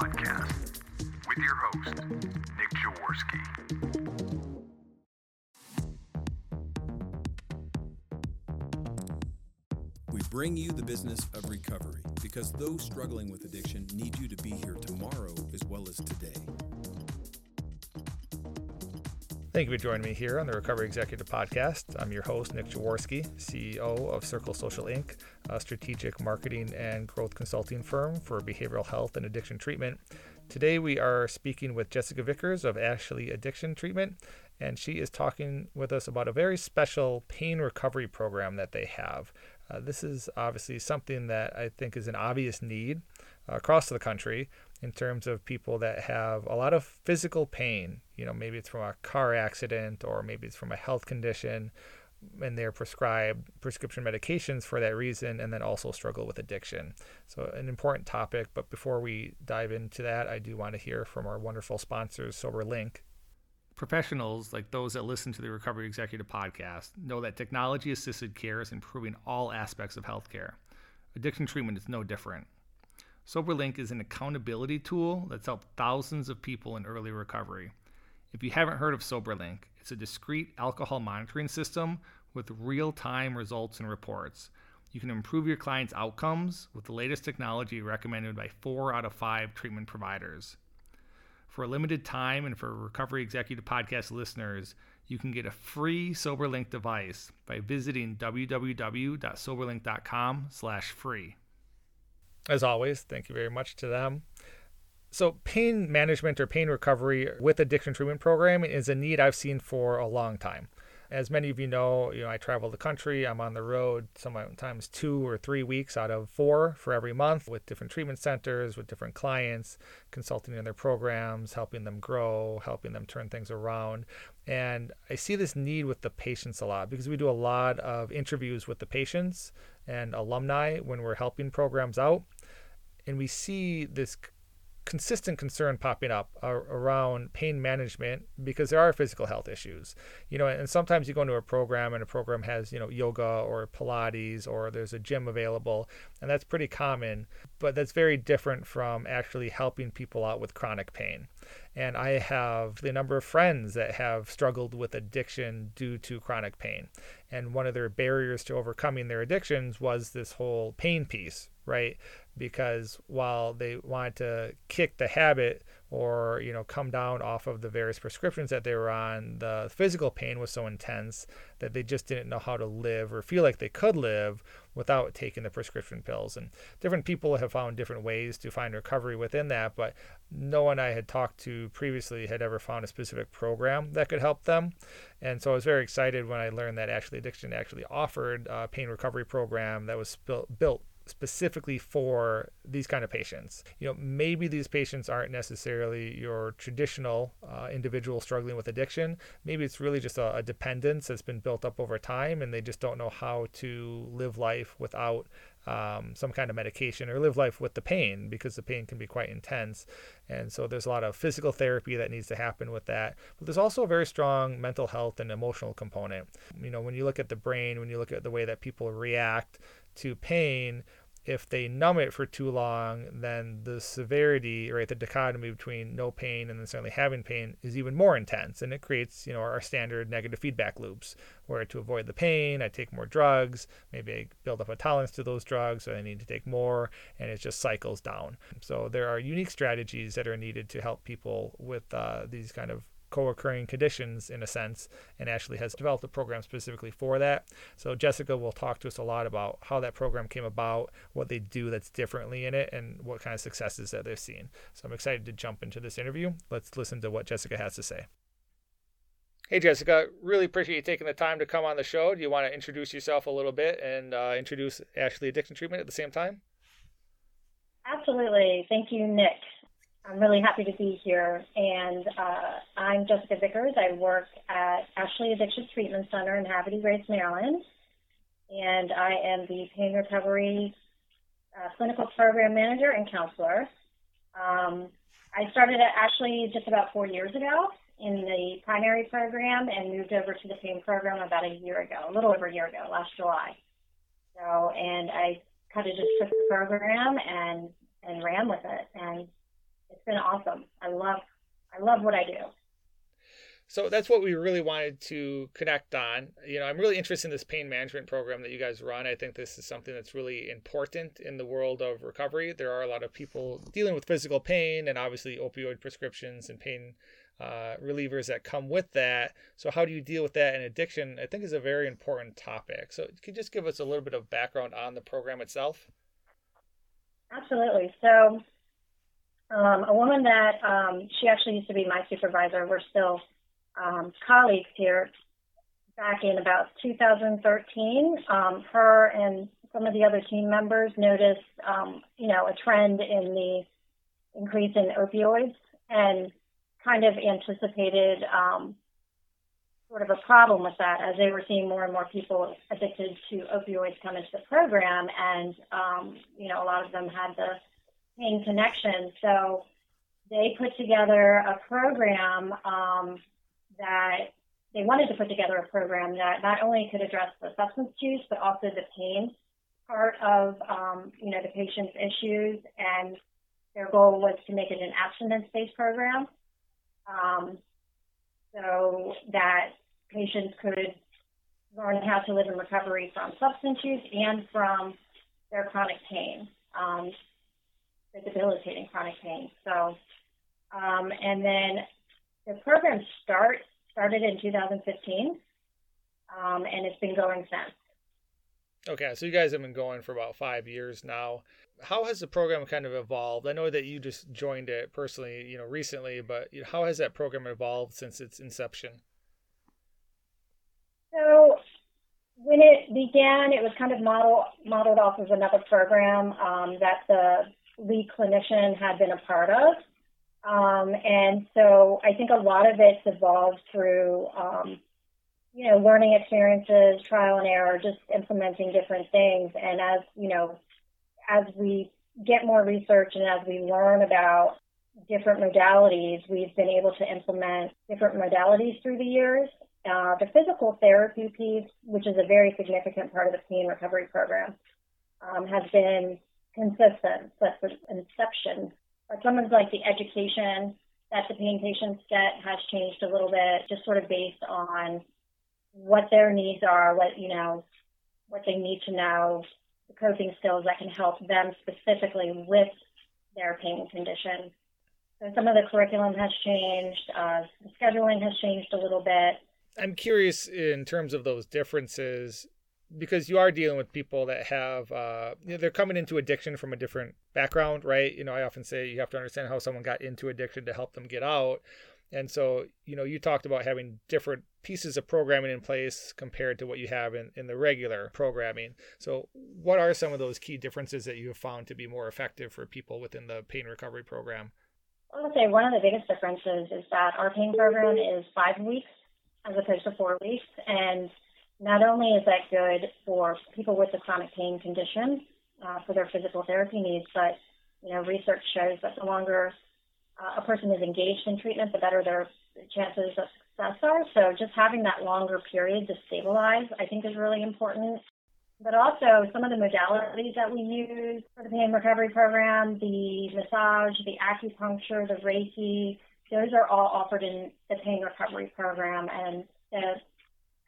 Podcast with your host, Nick Jaworski. We bring you the business of recovery because those struggling with addiction need you to be here tomorrow as well as today. Thank you for joining me here on the Recovery Executive Podcast. I'm your host, Nick Jaworski, CEO of Circle Social Inc., a strategic marketing and growth consulting firm for behavioral health and addiction treatment. Today, we are speaking with Jessica Vickers of Ashley Addiction Treatment, and she is talking with us about a very special pain recovery program that they have. Uh, this is obviously something that I think is an obvious need uh, across the country in terms of people that have a lot of physical pain. You know, maybe it's from a car accident or maybe it's from a health condition and they're prescribed prescription medications for that reason and then also struggle with addiction. So, an important topic. But before we dive into that, I do want to hear from our wonderful sponsors, SoberLink. Professionals like those that listen to the Recovery Executive podcast know that technology assisted care is improving all aspects of healthcare. Addiction treatment is no different. SoberLink is an accountability tool that's helped thousands of people in early recovery. If you haven't heard of SoberLink, it's a discrete alcohol monitoring system with real time results and reports. You can improve your clients' outcomes with the latest technology recommended by four out of five treatment providers. For a limited time and for Recovery Executive Podcast listeners, you can get a free SoberLink device by visiting www.soberlink.com slash free. As always, thank you very much to them. So, pain management or pain recovery with addiction treatment program is a need I've seen for a long time. As many of you know, you know I travel the country. I'm on the road sometimes two or three weeks out of four for every month with different treatment centers, with different clients, consulting in their programs, helping them grow, helping them turn things around. And I see this need with the patients a lot because we do a lot of interviews with the patients and alumni when we're helping programs out. And we see this consistent concern popping up around pain management because there are physical health issues you know and sometimes you go into a program and a program has you know yoga or pilates or there's a gym available and that's pretty common but that's very different from actually helping people out with chronic pain and I have the number of friends that have struggled with addiction due to chronic pain. And one of their barriers to overcoming their addictions was this whole pain piece, right? Because while they wanted to kick the habit or you know come down off of the various prescriptions that they were on the physical pain was so intense that they just didn't know how to live or feel like they could live without taking the prescription pills. And different people have found different ways to find recovery within that but no one i had talked to previously had ever found a specific program that could help them. And so i was very excited when i learned that ashley addiction actually offered a pain recovery program that was built specifically for these kind of patients. You know, maybe these patients aren't necessarily your traditional uh, individual struggling with addiction. Maybe it's really just a, a, dependence that's been built up over time, and they just don't know how to live life without um, some kind of medication or live life with the pain because the pain can be quite intense. And so there's a lot of physical therapy that needs to happen with that. But there's also a very strong mental health and emotional component. You know, when you look at the brain, when you look at the way that people react to pain, if they numb it for too long, then the severity, right, the dichotomy between no pain and then suddenly having pain is even more intense. And it creates, you know, our standard negative feedback loops where to avoid the pain, I take more drugs, maybe I build up a tolerance to those drugs, so I need to take more, and it just cycles down. So there are unique strategies that are needed to help people with uh, these kind of co-occurring conditions in a sense and Ashley has developed a program specifically for that so jessica will talk to us a lot about how that program came about what they do that's differently in it and what kind of successes that they've seen so i'm excited to jump into this interview let's listen to what jessica has to say Hey, Jessica, really appreciate you taking the time to come on the show. Do you want to introduce yourself a little bit and uh, introduce Ashley Addiction Treatment at the same time? Absolutely. Thank you, Nick. I'm really happy to be here. And uh, I'm Jessica Vickers. I work at Ashley Addiction Treatment Center in de Grace, Maryland. And I am the pain recovery uh, clinical program manager and counselor. Um, I started at Ashley just about four years ago in the primary program and moved over to the pain program about a year ago, a little over a year ago, last July. So, and I kind of just took the program and and ran with it. And it's been awesome. I love I love what I do. So that's what we really wanted to connect on. You know, I'm really interested in this pain management program that you guys run. I think this is something that's really important in the world of recovery. There are a lot of people dealing with physical pain and obviously opioid prescriptions and pain uh, relievers that come with that. So, how do you deal with that and addiction? I think is a very important topic. So, can you just give us a little bit of background on the program itself? Absolutely. So, um, a woman that um, she actually used to be my supervisor. We're still um, colleagues here back in about 2013. Um, her and some of the other team members noticed, um, you know, a trend in the increase in opioids and kind of anticipated um, sort of a problem with that as they were seeing more and more people addicted to opioids come into the program, and um, you know, a lot of them had the pain connection. So they put together a program um, that they wanted to put together a program that not only could address the substance use, but also the pain part of, um, you know, the patient's issues. And their goal was to make it an abstinence-based program, um, so that patients could learn how to live in recovery from substance use and from their chronic pain, um, the debilitating chronic pain. So, um, and then the program start started in 2015, um, and it's been going since. Okay, so you guys have been going for about five years now. How has the program kind of evolved? I know that you just joined it personally, you know, recently, but how has that program evolved since its inception? So when it began, it was kind of model, modeled off of another program um, that the lead clinician had been a part of. Um, and so I think a lot of it's evolved through, um, you know, learning experiences, trial and error, just implementing different things. And as, you know, as we get more research and as we learn about different modalities, we've been able to implement different modalities through the years. Uh, the physical therapy piece, which is a very significant part of the pain recovery program, um, has been consistent since inception but some of like the education that the pain patients get has changed a little bit, just sort of based on what their needs are, what you know, what they need to know, the coping skills that can help them specifically with their pain condition. So some of the curriculum has changed, uh, the scheduling has changed a little bit. I'm curious in terms of those differences because you are dealing with people that have uh, you know, they're coming into addiction from a different background right? You know i often say you have to understand how someone got into addiction to help them get out. And so you know you talked about having different pieces of programming in place compared to what you have in, in the regular programming. So what are some of those key differences that you have found to be more effective for people within the pain recovery program? I would say one of the biggest differences is that our pain program is five weeks as opposed to four weeks. And not only is that good for people with a chronic pain condition uh, for their physical therapy needs, but you know, research shows that the longer uh, a person is engaged in treatment, the better their chances of success are. So just having that longer period to stabilize, I think, is really important. But also some of the modalities that we use for the pain recovery program, the massage, the acupuncture, the Reiki, those are all offered in the pain recovery program. And the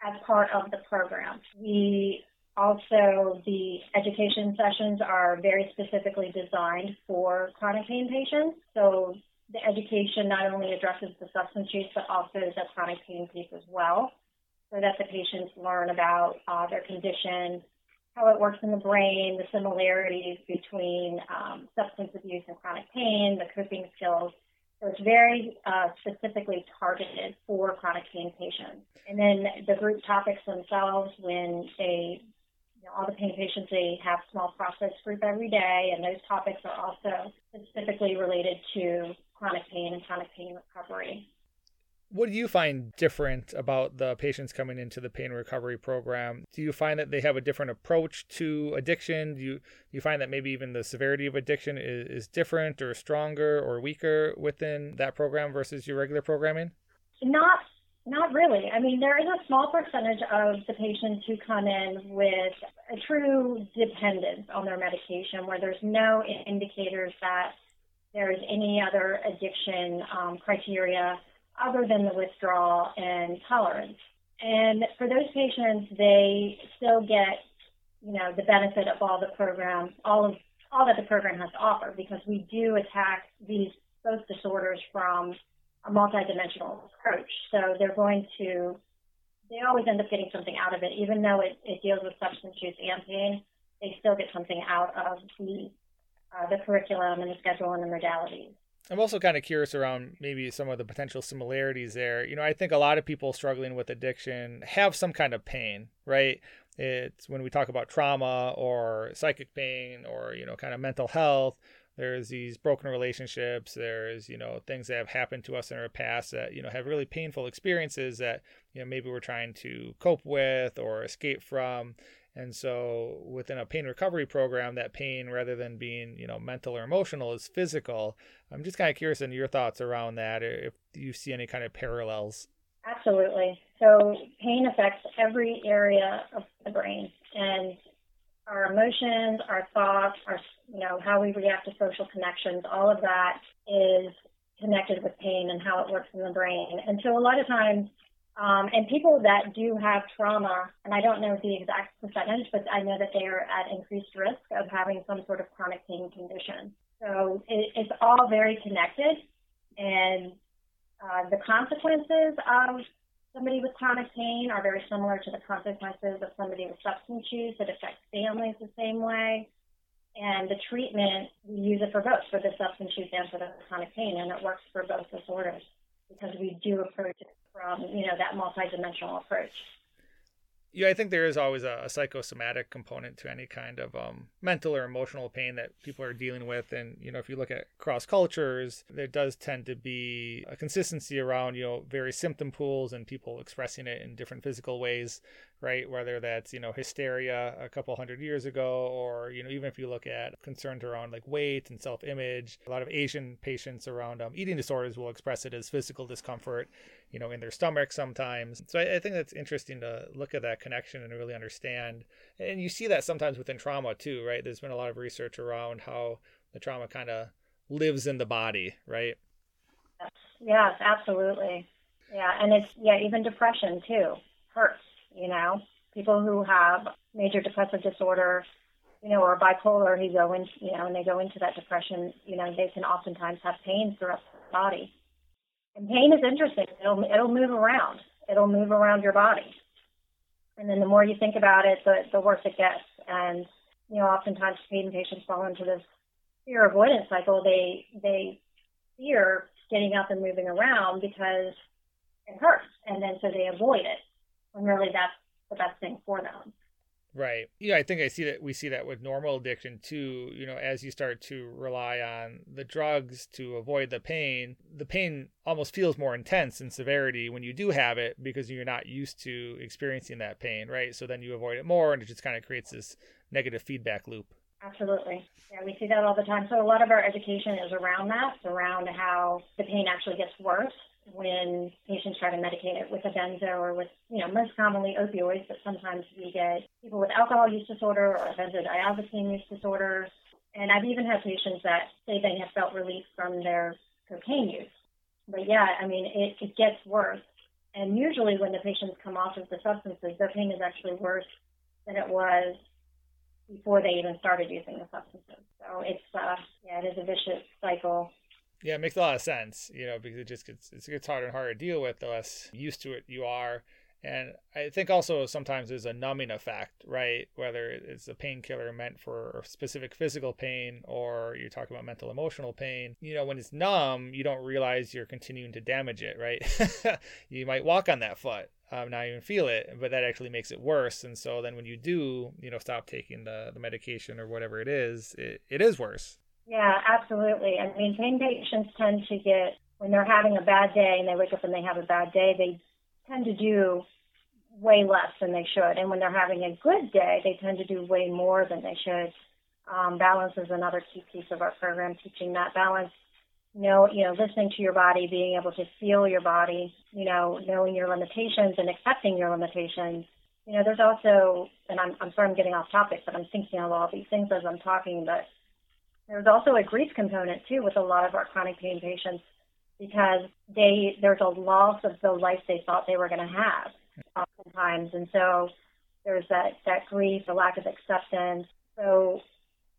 as part of the program. We also, the education sessions are very specifically designed for chronic pain patients. So the education not only addresses the substance use, but also the chronic pain piece as well, so that the patients learn about uh, their condition, how it works in the brain, the similarities between um, substance abuse and chronic pain, the coping skills, so it's very uh, specifically targeted for chronic pain patients. And then the group topics themselves, when they, you know, all the pain patients, they have small process group every day, and those topics are also specifically related to chronic pain and chronic pain recovery. What do you find different about the patients coming into the pain recovery program? Do you find that they have a different approach to addiction? Do you do you find that maybe even the severity of addiction is, is different or stronger or weaker within that program versus your regular programming? Not not really. I mean, there is a small percentage of the patients who come in with a true dependence on their medication where there's no indicators that there's any other addiction um, criteria other than the withdrawal and tolerance. And for those patients, they still get, you know, the benefit of all the program, all of all that the program has to offer, because we do attack these both disorders from a multidimensional approach. So they're going to, they always end up getting something out of it, even though it, it deals with substance use and pain. They still get something out of the uh, the curriculum and the schedule and the modalities. I'm also kind of curious around maybe some of the potential similarities there. You know, I think a lot of people struggling with addiction have some kind of pain, right? It's when we talk about trauma or psychic pain or, you know, kind of mental health, there's these broken relationships, there's, you know, things that have happened to us in our past that, you know, have really painful experiences that, you know, maybe we're trying to cope with or escape from. And so within a pain recovery program, that pain, rather than being, you know, mental or emotional, is physical. I'm just kind of curious in your thoughts around that, if you see any kind of parallels. Absolutely. So pain affects every area of the brain, and our emotions, our thoughts, our, you know, how we react to social connections, all of that is connected with pain and how it works in the brain. And so a lot of times um, and people that do have trauma, and I don't know the exact percentage, but I know that they are at increased risk of having some sort of chronic pain condition. So it, it's all very connected, and uh, the consequences of somebody with chronic pain are very similar to the consequences of somebody with substance use. It affects families the same way. And the treatment, we use it for both, for the substance use and for the chronic pain, and it works for both disorders because we do approach it from you know that multidimensional approach. Yeah, I think there is always a, a psychosomatic component to any kind of um, mental or emotional pain that people are dealing with. And, you know, if you look at cross cultures, there does tend to be a consistency around, you know, various symptom pools and people expressing it in different physical ways right? Whether that's, you know, hysteria a couple hundred years ago, or, you know, even if you look at concerns around like weight and self image, a lot of Asian patients around um, eating disorders will express it as physical discomfort, you know, in their stomach sometimes. So I, I think that's interesting to look at that connection and really understand. And you see that sometimes within trauma too, right? There's been a lot of research around how the trauma kind of lives in the body, right? Yes, absolutely. Yeah, and it's yeah, even depression too hurts you know, people who have major depressive disorder, you know, or bipolar who go in, you know, and they go into that depression, you know, they can oftentimes have pain throughout the body. And pain is interesting. It'll it'll move around. It'll move around your body. And then the more you think about it, the the worse it gets. And you know, oftentimes pain patients fall into this fear avoidance cycle. They they fear getting up and moving around because it hurts, and then so they avoid it when really that's the best thing for them. Right. Yeah, I think I see that we see that with normal addiction too. You know, as you start to rely on the drugs to avoid the pain, the pain almost feels more intense in severity when you do have it because you're not used to experiencing that pain, right? So then you avoid it more and it just kind of creates this negative feedback loop. Absolutely. Yeah, we see that all the time. So a lot of our education is around that, around how the pain actually gets worse when patients try to medicate it with a benzo or with, you know, most commonly opioids, but sometimes we get people with alcohol use disorder or benzodiazepine use disorder. And I've even had patients that say they have felt relief from their cocaine use. But yeah, I mean, it, it gets worse. And usually when the patients come off of the substances, their pain is actually worse than it was before they even started using the substances. So it's, uh, yeah, it is a vicious cycle yeah, it makes a lot of sense, you know, because it just gets it gets harder and harder to deal with the less used to it you are. And I think also sometimes there's a numbing effect, right? Whether it's a painkiller meant for specific physical pain or you're talking about mental emotional pain. You know, when it's numb, you don't realize you're continuing to damage it, right? you might walk on that foot, um, not even feel it, but that actually makes it worse. And so then when you do, you know, stop taking the, the medication or whatever it is, it, it is worse. Yeah, absolutely. I mean, pain patients tend to get, when they're having a bad day and they wake up and they have a bad day, they tend to do way less than they should. And when they're having a good day, they tend to do way more than they should. Um, balance is another key piece of our program, teaching that balance. Know, you know, listening to your body, being able to feel your body, you know, knowing your limitations and accepting your limitations. You know, there's also, and I'm, I'm sorry I'm getting off topic, but I'm thinking of all these things as I'm talking, but There's also a grief component too with a lot of our chronic pain patients because they there's a loss of the life they thought they were going to have oftentimes, and so there's that that grief, the lack of acceptance. So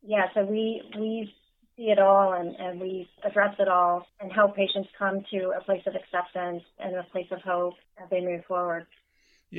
yeah, so we we see it all and, and we address it all and help patients come to a place of acceptance and a place of hope as they move forward.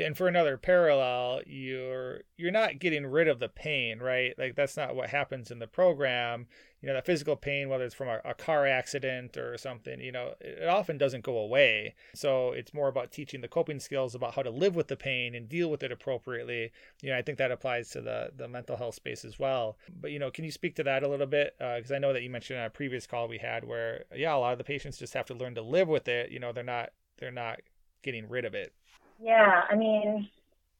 And for another parallel, you're you're not getting rid of the pain, right? Like that's not what happens in the program. You know, that physical pain, whether it's from a, a car accident or something, you know, it often doesn't go away. So it's more about teaching the coping skills about how to live with the pain and deal with it appropriately. You know, I think that applies to the the mental health space as well. But you know, can you speak to that a little bit? Because uh, I know that you mentioned in a previous call we had where, yeah, a lot of the patients just have to learn to live with it. You know, they're not they're not getting rid of it. Yeah, I mean,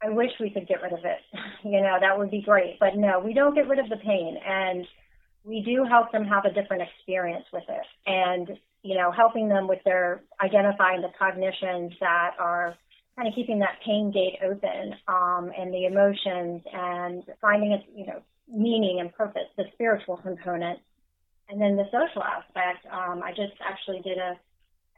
I wish we could get rid of it. you know, that would be great. But no, we don't get rid of the pain. And we do help them have a different experience with it. And, you know, helping them with their identifying the cognitions that are kind of keeping that pain gate open um, and the emotions and finding it, you know, meaning and purpose, the spiritual component. And then the social aspect. Um, I just actually did a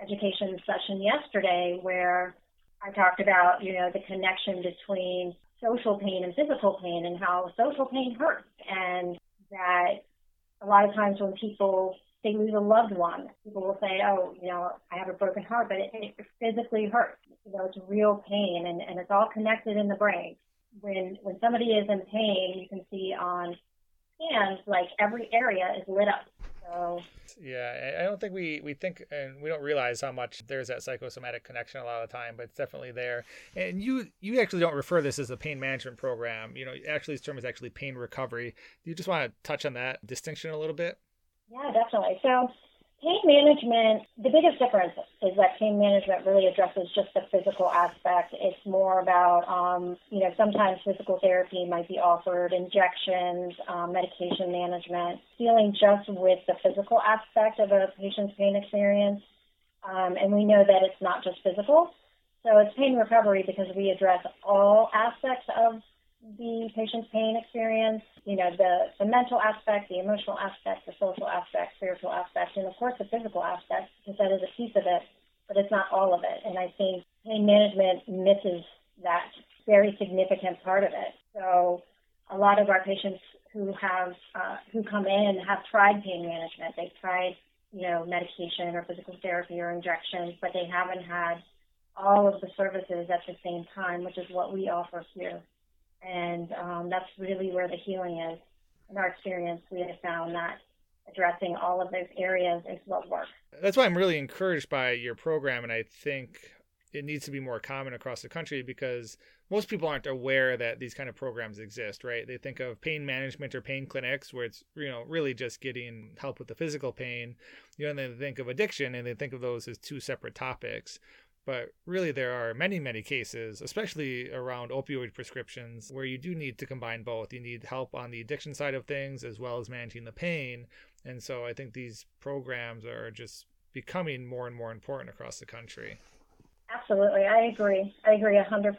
education session yesterday where I talked about, you know, the connection between social pain and physical pain and how social pain hurts and that a lot of times when people they lose a loved one, people will say, "Oh, you know, I have a broken heart," but it, it physically hurts. You know, it's real pain, and, and it's all connected in the brain. When when somebody is in pain, you can see on scans like every area is lit up. Yeah, I don't think we we think and we don't realize how much there's that psychosomatic connection a lot of the time, but it's definitely there. And you you actually don't refer this as a pain management program. You know, actually this term is actually pain recovery. Do you just want to touch on that distinction a little bit? Yeah, definitely. So Pain management, the biggest difference is that pain management really addresses just the physical aspect. It's more about, um, you know, sometimes physical therapy might be offered, injections, um, medication management, dealing just with the physical aspect of a patient's pain experience. Um, and we know that it's not just physical. So it's pain recovery because we address all aspects of the patient's pain experience, you know, the, the mental aspect, the emotional aspect, the social aspect, spiritual aspect, and of course the physical aspect, because that is a piece of it, but it's not all of it. And I think pain management misses that very significant part of it. So a lot of our patients who have uh, who come in have tried pain management. They've tried, you know, medication or physical therapy or injections, but they haven't had all of the services at the same time, which is what we offer here and um, that's really where the healing is. In our experience, we have found that addressing all of those areas is what works. That's why I'm really encouraged by your program, and I think it needs to be more common across the country because most people aren't aware that these kind of programs exist, right? They think of pain management or pain clinics where it's, you know, really just getting help with the physical pain. You know, and then they think of addiction and they think of those as two separate topics. But really, there are many, many cases, especially around opioid prescriptions, where you do need to combine both. You need help on the addiction side of things as well as managing the pain. And so I think these programs are just becoming more and more important across the country. Absolutely. I agree. I agree 100%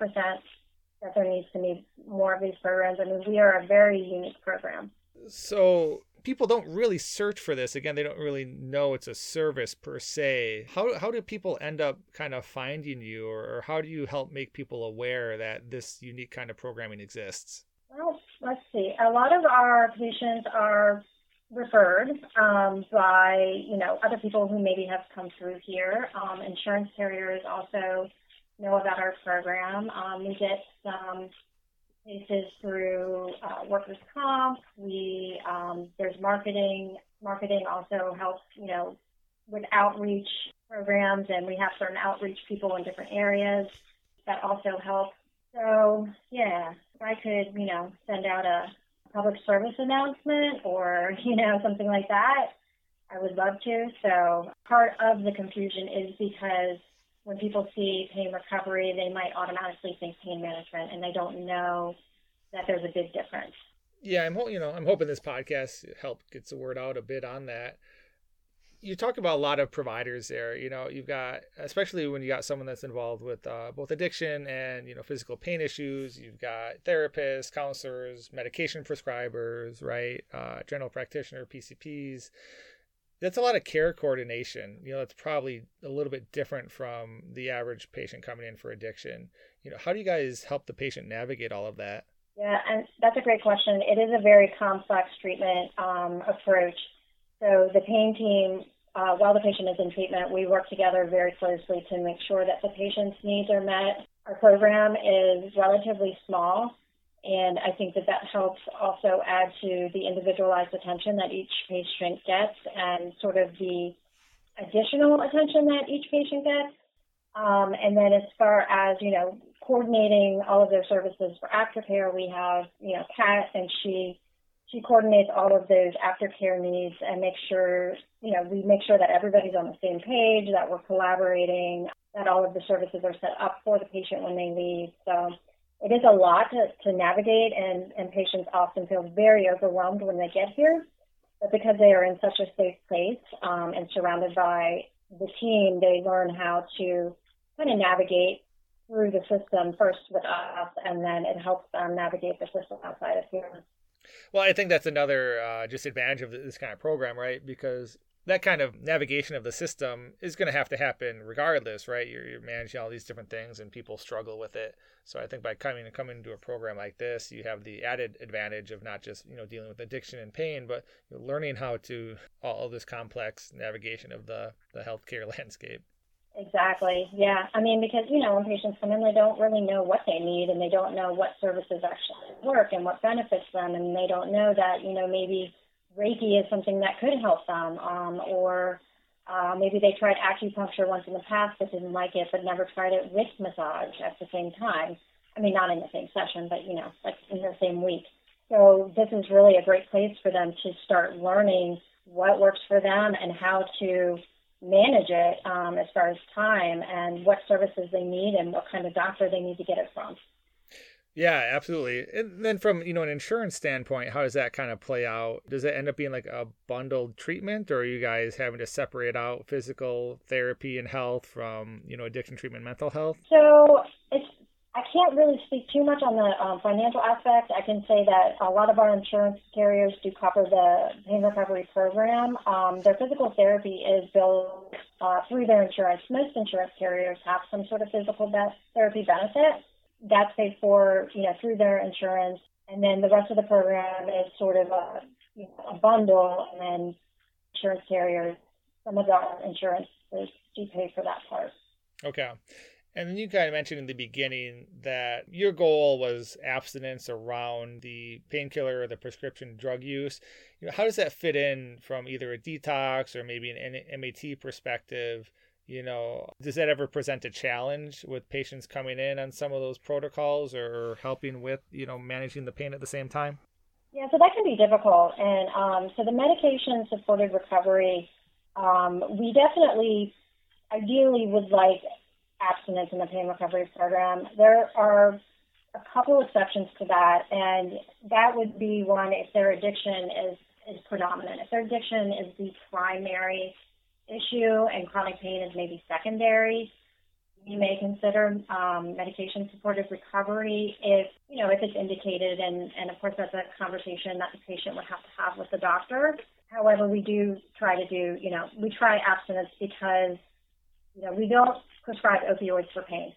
that there needs to be more of these programs. I mean, we are a very unique program. So, people don't really search for this. Again, they don't really know it's a service per se. How, how do people end up kind of finding you, or, or how do you help make people aware that this unique kind of programming exists? Well, let's see. A lot of our patients are referred um, by you know other people who maybe have come through here. Um, insurance carriers also know about our program. Um, we get some cases through uh, workers' comp. We um, there's marketing. Marketing also helps, you know, with outreach programs, and we have certain outreach people in different areas that also help. So yeah, if I could, you know, send out a public service announcement or you know something like that, I would love to. So part of the confusion is because when people see pain recovery, they might automatically think pain management, and they don't know that there's a big difference. Yeah, I'm you know I'm hoping this podcast help gets the word out a bit on that. you talk about a lot of providers there. You know, you've got especially when you got someone that's involved with uh, both addiction and you know physical pain issues. You've got therapists, counselors, medication prescribers, right? Uh, general practitioner, PCPs. That's a lot of care coordination. You know, that's probably a little bit different from the average patient coming in for addiction. You know, how do you guys help the patient navigate all of that? Yeah, and that's a great question. It is a very complex treatment um, approach. So the pain team, uh, while the patient is in treatment, we work together very closely to make sure that the patient's needs are met. Our program is relatively small, and I think that that helps also add to the individualized attention that each patient gets and sort of the additional attention that each patient gets. Um, and then as far as, you know, coordinating all of their services for aftercare, we have, you know, Kat and she she coordinates all of those aftercare needs and makes sure, you know, we make sure that everybody's on the same page, that we're collaborating, that all of the services are set up for the patient when they leave. So it is a lot to, to navigate and, and patients often feel very overwhelmed when they get here. But because they are in such a safe place um, and surrounded by the team, they learn how to kind of navigate through the system first with us, and then it helps them navigate the system outside of here. Well, I think that's another uh, just advantage of this kind of program, right? Because that kind of navigation of the system is going to have to happen regardless, right? You're, you're, managing all these different things, and people struggle with it. So I think by coming and coming into a program like this, you have the added advantage of not just you know dealing with addiction and pain, but learning how to all this complex navigation of the the healthcare landscape. Exactly. Yeah. I mean, because, you know, when patients come in, they don't really know what they need and they don't know what services actually work and what benefits them. And they don't know that, you know, maybe Reiki is something that could help them. Um, or uh, maybe they tried acupuncture once in the past but didn't like it, but never tried it with massage at the same time. I mean, not in the same session, but, you know, like in the same week. So this is really a great place for them to start learning what works for them and how to manage it um, as far as time and what services they need and what kind of doctor they need to get it from. Yeah, absolutely. And then from, you know, an insurance standpoint, how does that kind of play out? Does it end up being like a bundled treatment or are you guys having to separate out physical therapy and health from, you know, addiction treatment, mental health? So it's I can't really speak too much on the um, financial aspect. I can say that a lot of our insurance carriers do cover the pain recovery program. Um, their physical therapy is billed uh, through their insurance. Most insurance carriers have some sort of physical therapy benefit that's paid for, you know, through their insurance. And then the rest of the program is sort of a, you know, a bundle, and then insurance carriers, some of our insurance do pay for that part. Okay. And then you kind of mentioned in the beginning that your goal was abstinence around the painkiller or the prescription drug use. You know, how does that fit in from either a detox or maybe an MAT perspective? You know, does that ever present a challenge with patients coming in on some of those protocols or helping with, you know, managing the pain at the same time? Yeah, so that can be difficult. And um, so the medication supported recovery, um, we definitely ideally would like abstinence in the pain recovery program. There are a couple exceptions to that, and that would be one if their addiction is, is predominant. If their addiction is the primary issue and chronic pain is maybe secondary, you may consider um, medication supported recovery if you know if it's indicated and and of course that's a conversation that the patient would have to have with the doctor however we do try to do you know we try abstinence because you know we don't prescribe opioids for pain.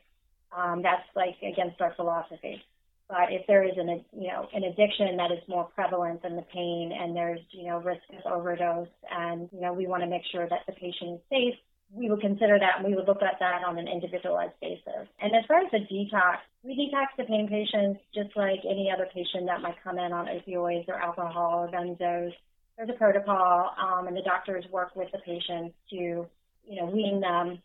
Um, that's like against our philosophy. But if there is an you know an addiction that is more prevalent than the pain, and there's you know risk of overdose, and you know we want to make sure that the patient is safe, we would consider that, and we would look at that on an individualized basis. And as far as the detox, we detox the pain patients just like any other patient that might come in on opioids or alcohol or benzos. There's a protocol, um, and the doctors work with the patients to you know wean them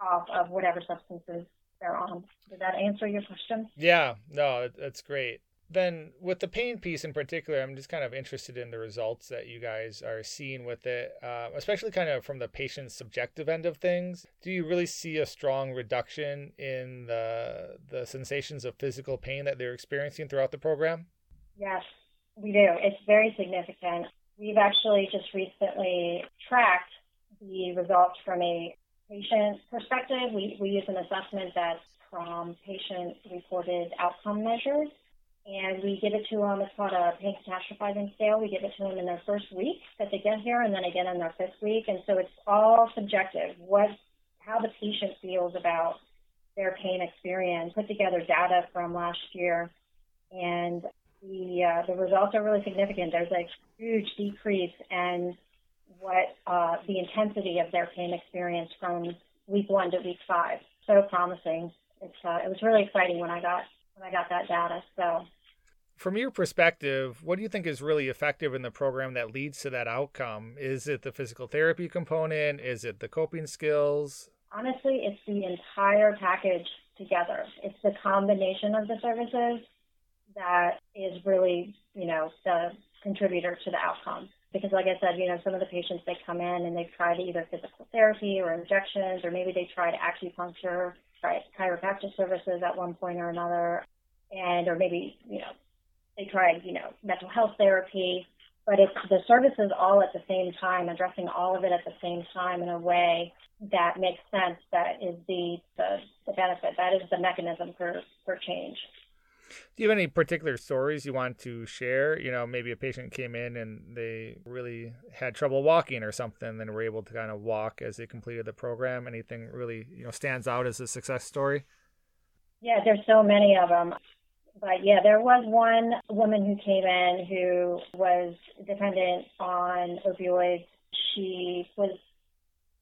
off of whatever substances they're on. Did that answer your question? Yeah, no, that's great. Then, with the pain piece in particular, I'm just kind of interested in the results that you guys are seeing with it, uh, especially kind of from the patient's subjective end of things. Do you really see a strong reduction in the the sensations of physical pain that they're experiencing throughout the program? Yes, we do. It's very significant. We've actually just recently tracked the results from a patient perspective. We, we use an assessment that's from patient reported outcome measures. And we give it to them, it's called a pain catastrophizing scale. We give it to them in their first week that they get here and then again in their fifth week. And so it's all subjective. What, how the patient feels about their pain experience, put together data from last year, and the uh, the results are really significant. There's a huge decrease in what uh, the intensity of their pain experience from week one to week five. So promising. It's uh, it was really exciting when I got when I got that data. So. From your perspective, what do you think is really effective in the program that leads to that outcome? Is it the physical therapy component? Is it the coping skills? Honestly, it's the entire package together. It's the combination of the services that is really, you know, the contributor to the outcome. Because, like I said, you know, some of the patients they come in and they've tried either physical therapy or injections, or maybe they tried acupuncture, tried chiropractic services at one point or another, and or maybe you know they tried you know mental health therapy. But it's the services all at the same time, addressing all of it at the same time in a way that makes sense. That is the the, the benefit. That is the mechanism for for change. Do you have any particular stories you want to share? You know, maybe a patient came in and they really had trouble walking or something, and were able to kind of walk as they completed the program. Anything really, you know, stands out as a success story? Yeah, there's so many of them. But yeah, there was one woman who came in who was dependent on opioids. She was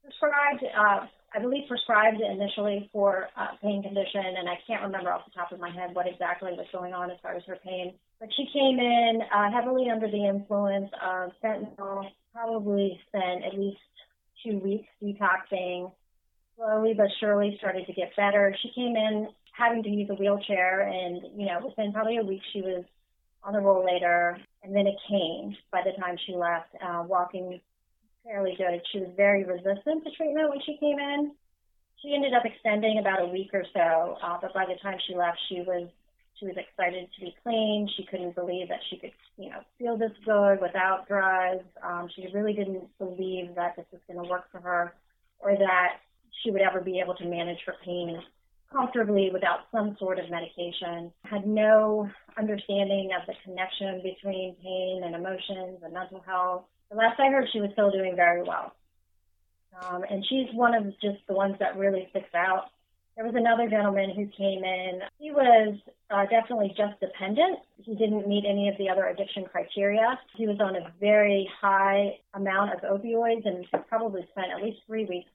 prescribed uh, I believe, prescribed it initially for a pain condition, and I can't remember off the top of my head what exactly was going on as far as her pain. But she came in uh, heavily under the influence of fentanyl, probably spent at least two weeks detoxing, slowly but surely started to get better. She came in having to use a wheelchair, and, you know, within probably a week she was on the rollator, and then a cane by the time she left, uh, walking fairly good. She was very resistant to treatment when she came in. She ended up extending about a week or so, uh, but by the time she left, she was she was excited to be clean. She couldn't believe that she could, you know, feel this good without drugs. Um, she really didn't believe that this was going to work for her, or that she would ever be able to manage her pain comfortably without some sort of medication. Had no understanding of the connection between pain and emotions and mental health. The last I heard, she was still doing very well. Um, and she's one of just the ones that really sticks out. There was another gentleman who came in. He was uh, definitely just dependent. He didn't meet any of the other addiction criteria. He was on a very high amount of opioids and probably spent at least three weeks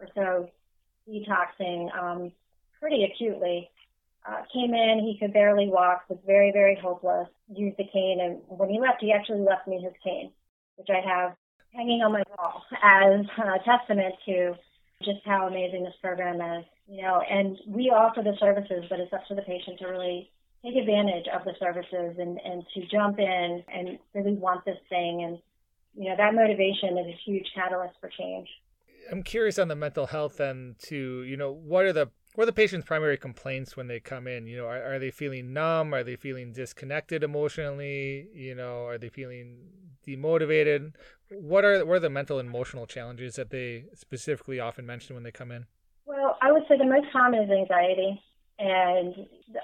or so detoxing um, pretty acutely. Uh, came in, he could barely walk, was very, very hopeless, used the cane, and when he left, he actually left me his cane which I have hanging on my wall as a testament to just how amazing this program is. You know, and we offer the services, but it's up to the patient to really take advantage of the services and, and to jump in and really want this thing. And, you know, that motivation is a huge catalyst for change. I'm curious on the mental health and to, you know, what are the what are the patient's primary complaints when they come in? You know, are, are they feeling numb? Are they feeling disconnected emotionally? You know, are they feeling demotivated? What are what are the mental and emotional challenges that they specifically often mention when they come in? Well, I would say the most common is anxiety, and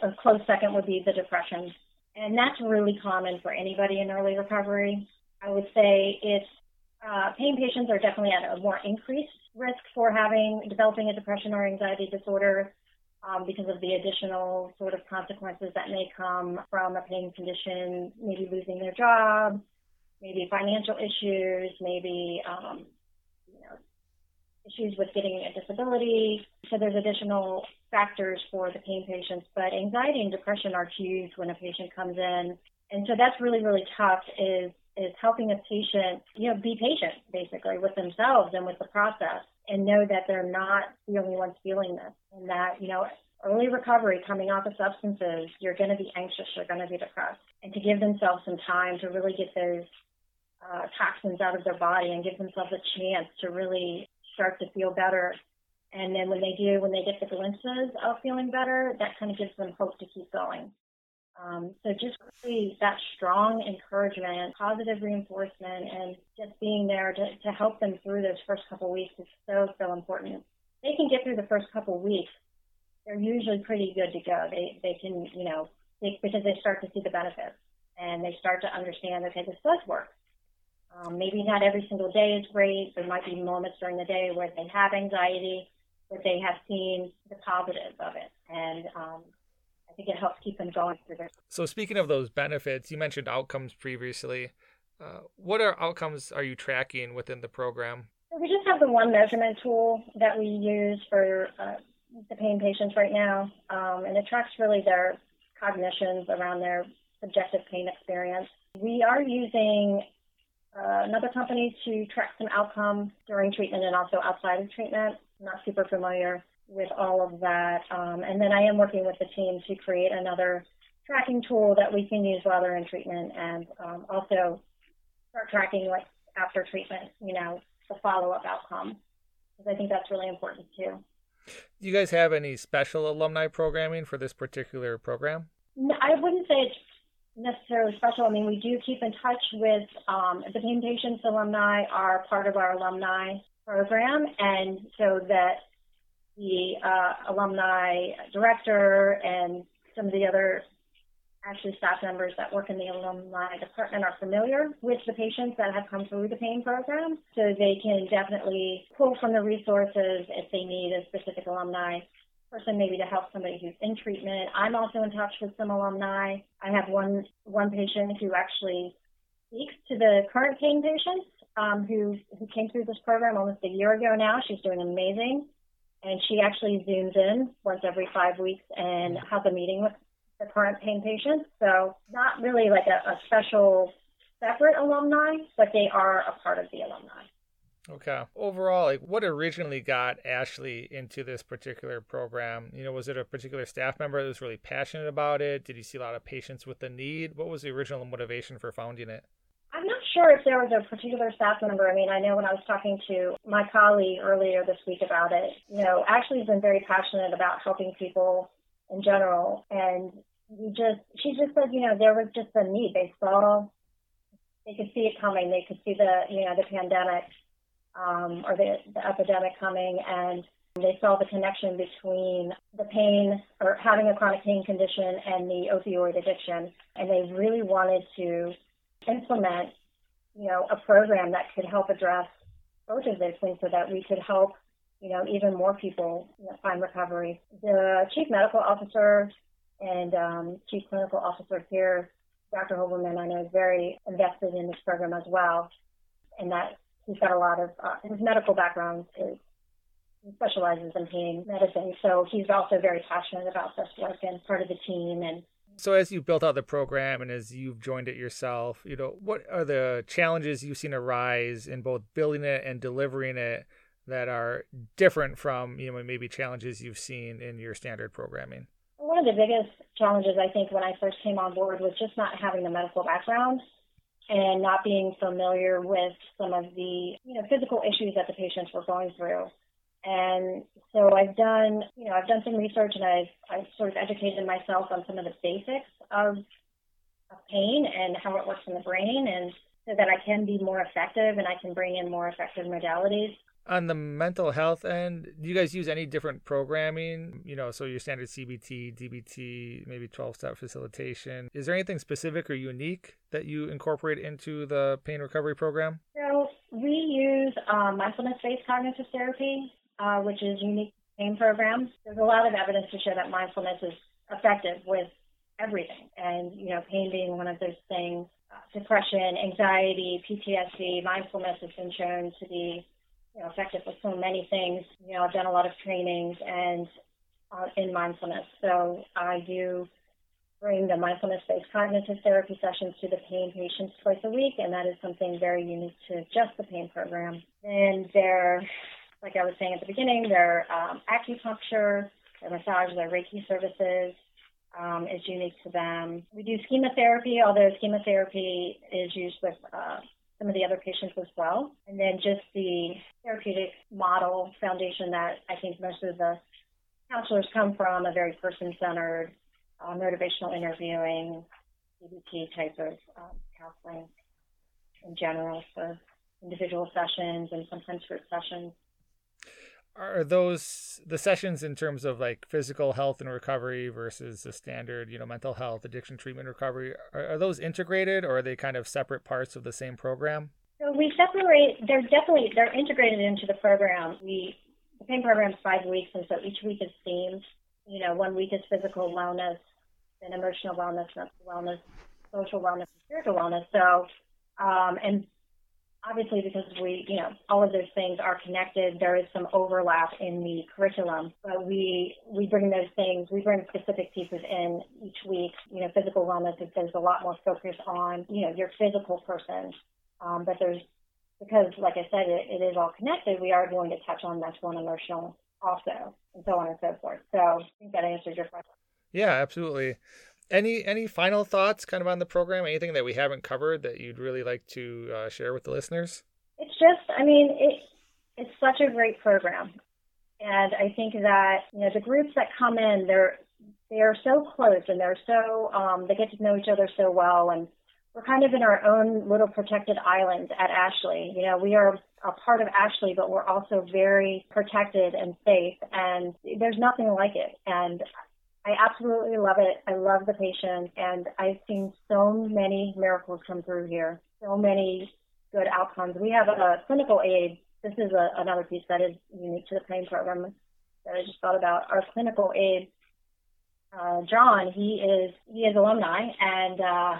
a close second would be the depression, and that's really common for anybody in early recovery. I would say it's uh, pain patients are definitely at a more increased risk for having developing a depression or anxiety disorder um, because of the additional sort of consequences that may come from a pain condition, maybe losing their job, maybe financial issues, maybe um, you know, issues with getting a disability. So there's additional factors for the pain patients, but anxiety and depression are huge when a patient comes in. And so that's really, really tough is is helping a patient, you know, be patient basically with themselves and with the process and know that they're not the only ones feeling this and that, you know, early recovery coming off of substances, you're going to be anxious, you're going to be depressed. And to give themselves some time to really get those uh, toxins out of their body and give themselves a chance to really start to feel better. And then when they do, when they get the glimpses of feeling better, that kind of gives them hope to keep going. Um, so just really that strong encouragement, positive reinforcement, and just being there to, to help them through those first couple weeks is so, so important. They can get through the first couple weeks. They're usually pretty good to go. They, they can, you know, they, because they start to see the benefits and they start to understand, okay, this does work. Um, maybe not every single day is great. There might be moments during the day where they have anxiety, but they have seen the positives of it. And um, it helps keep them going through this. So, speaking of those benefits, you mentioned outcomes previously. Uh, what are outcomes are you tracking within the program? We just have the one measurement tool that we use for uh, the pain patients right now, um, and it tracks really their cognitions around their subjective pain experience. We are using uh, another company to track some outcomes during treatment and also outside of treatment. I'm not super familiar with all of that. Um, and then I am working with the team to create another tracking tool that we can use while they're in treatment and um, also start tracking like after treatment, you know, the follow-up outcome. Because I think that's really important too. Do you guys have any special alumni programming for this particular program? No, I wouldn't say it's necessarily special. I mean, we do keep in touch with um, the Patients alumni are part of our alumni program, and so that the uh, alumni director and some of the other actually staff members that work in the alumni department are familiar with the patients that have come through the pain program, so they can definitely pull from the resources if they need a specific alumni person maybe to help somebody who's in treatment. I'm also in touch with some alumni. I have one one patient who actually speaks to the current pain patients um, who who came through this program almost a year ago now. She's doing amazing, and she actually zooms in once every five weeks and has a meeting with the current pain patients. So not really like a, a special separate alumni, but they are a part of the alumni. Okay. Overall, like what originally got Ashley into this particular program? You know, was it a particular staff member that was really passionate about it? Did you see a lot of patients with the need? What was the original motivation for founding it? I'm not sure if there was a particular staff member. I mean, I know when I was talking to my colleague earlier this week about it, you know, Ashley's been very passionate about helping people in general. And we just, she just said, you know, there was just a need. They saw, they could see it coming. They could see the, you know, the pandemic um, or the, the epidemic coming, and they saw the connection between the pain or having a chronic pain condition and the opioid addiction, and they really wanted to implement, you know, a program that could help address both of those things so that we could help, you know, even more people you know, find recovery. The chief medical officer and um, chief clinical officer here, Dr. Hoberman, I know is very invested in this program as well, and that he's got a lot of uh, his medical background is he specializes in pain medicine, so he's also very passionate about this work and part of the team and so as you built out the program and as you've joined it yourself, you know, what are the challenges you've seen arise in both building it and delivering it that are different from, you know, maybe challenges you've seen in your standard programming? One of the biggest challenges I think when I first came on board was just not having the medical background and not being familiar with some of the you know physical issues that the patients were going through. And so I've done you know I've done some research and I've I've sort of educated myself on some of the basics of, of pain and how it works in the brain and so that I can be more effective and I can bring in more effective modalities on the mental health end, do you guys use any different programming? You know, so your standard CBT, DBT, maybe 12 step facilitation. Is there anything specific or unique that you incorporate into the pain recovery program? So we use um, mindfulness based cognitive therapy, uh, which is unique to pain programs. There's a lot of evidence to show that mindfulness is effective with everything, and you know, pain being one of those things. Uh, depression, anxiety, PTSD, mindfulness has been shown to be you know, effective with so many things. You know, I've done a lot of trainings and uh, in mindfulness. So I do bring the mindfulness-based cognitive therapy sessions to the pain patients twice a week, and that is something very unique to just the pain program. And they're, like I was saying at the beginning, their um, acupuncture, their massage, their Reiki services um, is unique to them. We do schema therapy, although schema therapy is used with uh, some of the other patients as well. And then just the therapeutic model foundation that I think most of the counselors come from, a very person centered, uh, motivational interviewing, CBT type of um, counseling in general for individual sessions and sometimes group sessions. Are those the sessions in terms of like physical health and recovery versus the standard, you know, mental health, addiction treatment recovery? Are, are those integrated or are they kind of separate parts of the same program? So we separate. They're definitely they're integrated into the program. We the same program is five weeks, and so each week is themed. You know, one week is physical wellness, then emotional wellness, mental wellness, social wellness, and spiritual wellness. So, um, and obviously because we, you know, all of those things are connected, there is some overlap in the curriculum. But we we bring those things, we bring specific pieces in each week. You know, physical wellness, there's a lot more focus on, you know, your physical person. Um, but there's because, like I said, it, it is all connected. We are going to touch on mental and emotional also, and so on and so forth. So I think that answers your question. Yeah, absolutely any any final thoughts kind of on the program? Anything that we haven't covered that you'd really like to uh, share with the listeners? It's just i mean it, it's such a great program. And i think that you know the groups that come in they're they are so close and they're so um, they get to know each other so well. And we're kind of in our own little protected island at ashley. You know we are a part of ashley but we're also very protected and safe. And there's nothing like it. And I absolutely love it. I love the patients, and I've seen so many miracles come through here. So many good outcomes. We have a clinical aid. This is a, another piece that is unique to the pain program that I just thought about. Our clinical aid, uh, John, he is he is alumni, and uh,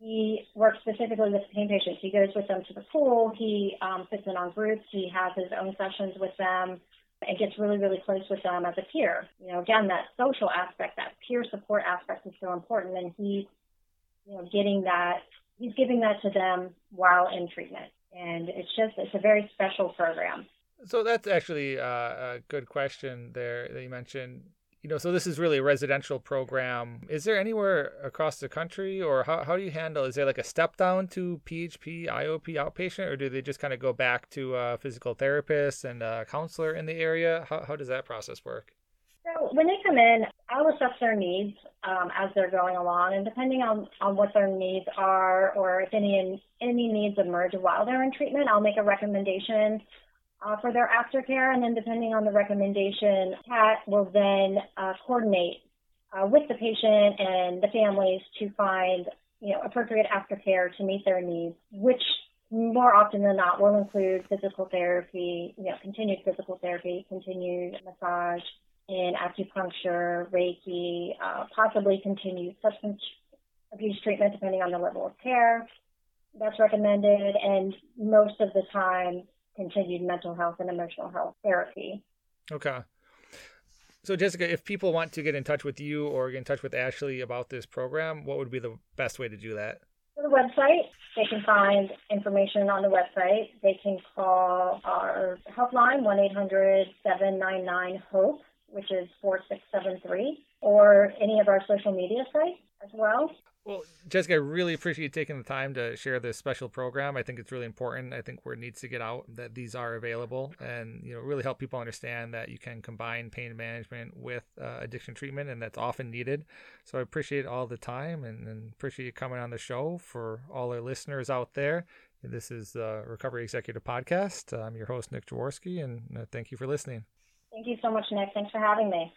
he works specifically with pain patients. He goes with them to the pool. He um, sits in on groups. He has his own sessions with them and gets really, really close with them as a peer. You know, again, that social aspect, that peer support aspect is so important, and he's, you know, getting that, he's giving that to them while in treatment. And it's just, it's a very special program. So that's actually uh, a good question there that you mentioned you know, so this is really a residential program. Is there anywhere across the country, or how, how do you handle? Is there like a step down to PHP, IOP outpatient, or do they just kind of go back to a physical therapist and a counselor in the area? How, how does that process work? So when they come in, I'll assess their needs um, as they're going along, and depending on, on what their needs are, or if any any needs emerge while they're in treatment, I'll make a recommendation uh, for their aftercare, and then depending on the recommendation, CAT will then uh, coordinate uh, with the patient and the families to find you know appropriate aftercare to meet their needs, which more often than not will include physical therapy, you know, continued physical therapy, continued massage, and acupuncture, Reiki, uh, possibly continued substance abuse treatment depending on the level of care that's recommended, and most of the time continued mental health and emotional health therapy. Okay. So, Jessica, if people want to get in touch with you or get in touch with Ashley about this program, what would be the best way to do that? The website, they can find information on the website. They can call our helpline, 1 800 799 HOPE, which is 4673, or any of our social media sites as well. Well, Jessica, I really appreciate you taking the time to share this special program. I think it's really important. I think where it needs to get out that these are available, and you know, really help people understand that you can combine pain management with uh, addiction treatment, and that's often needed. So I appreciate all the time, and, and appreciate you coming on the show for all our listeners out there. This is the Recovery Executive Podcast. I'm your host Nick Jaworski, and uh, thank you for listening. Thank you so much, Nick. Thanks for having me.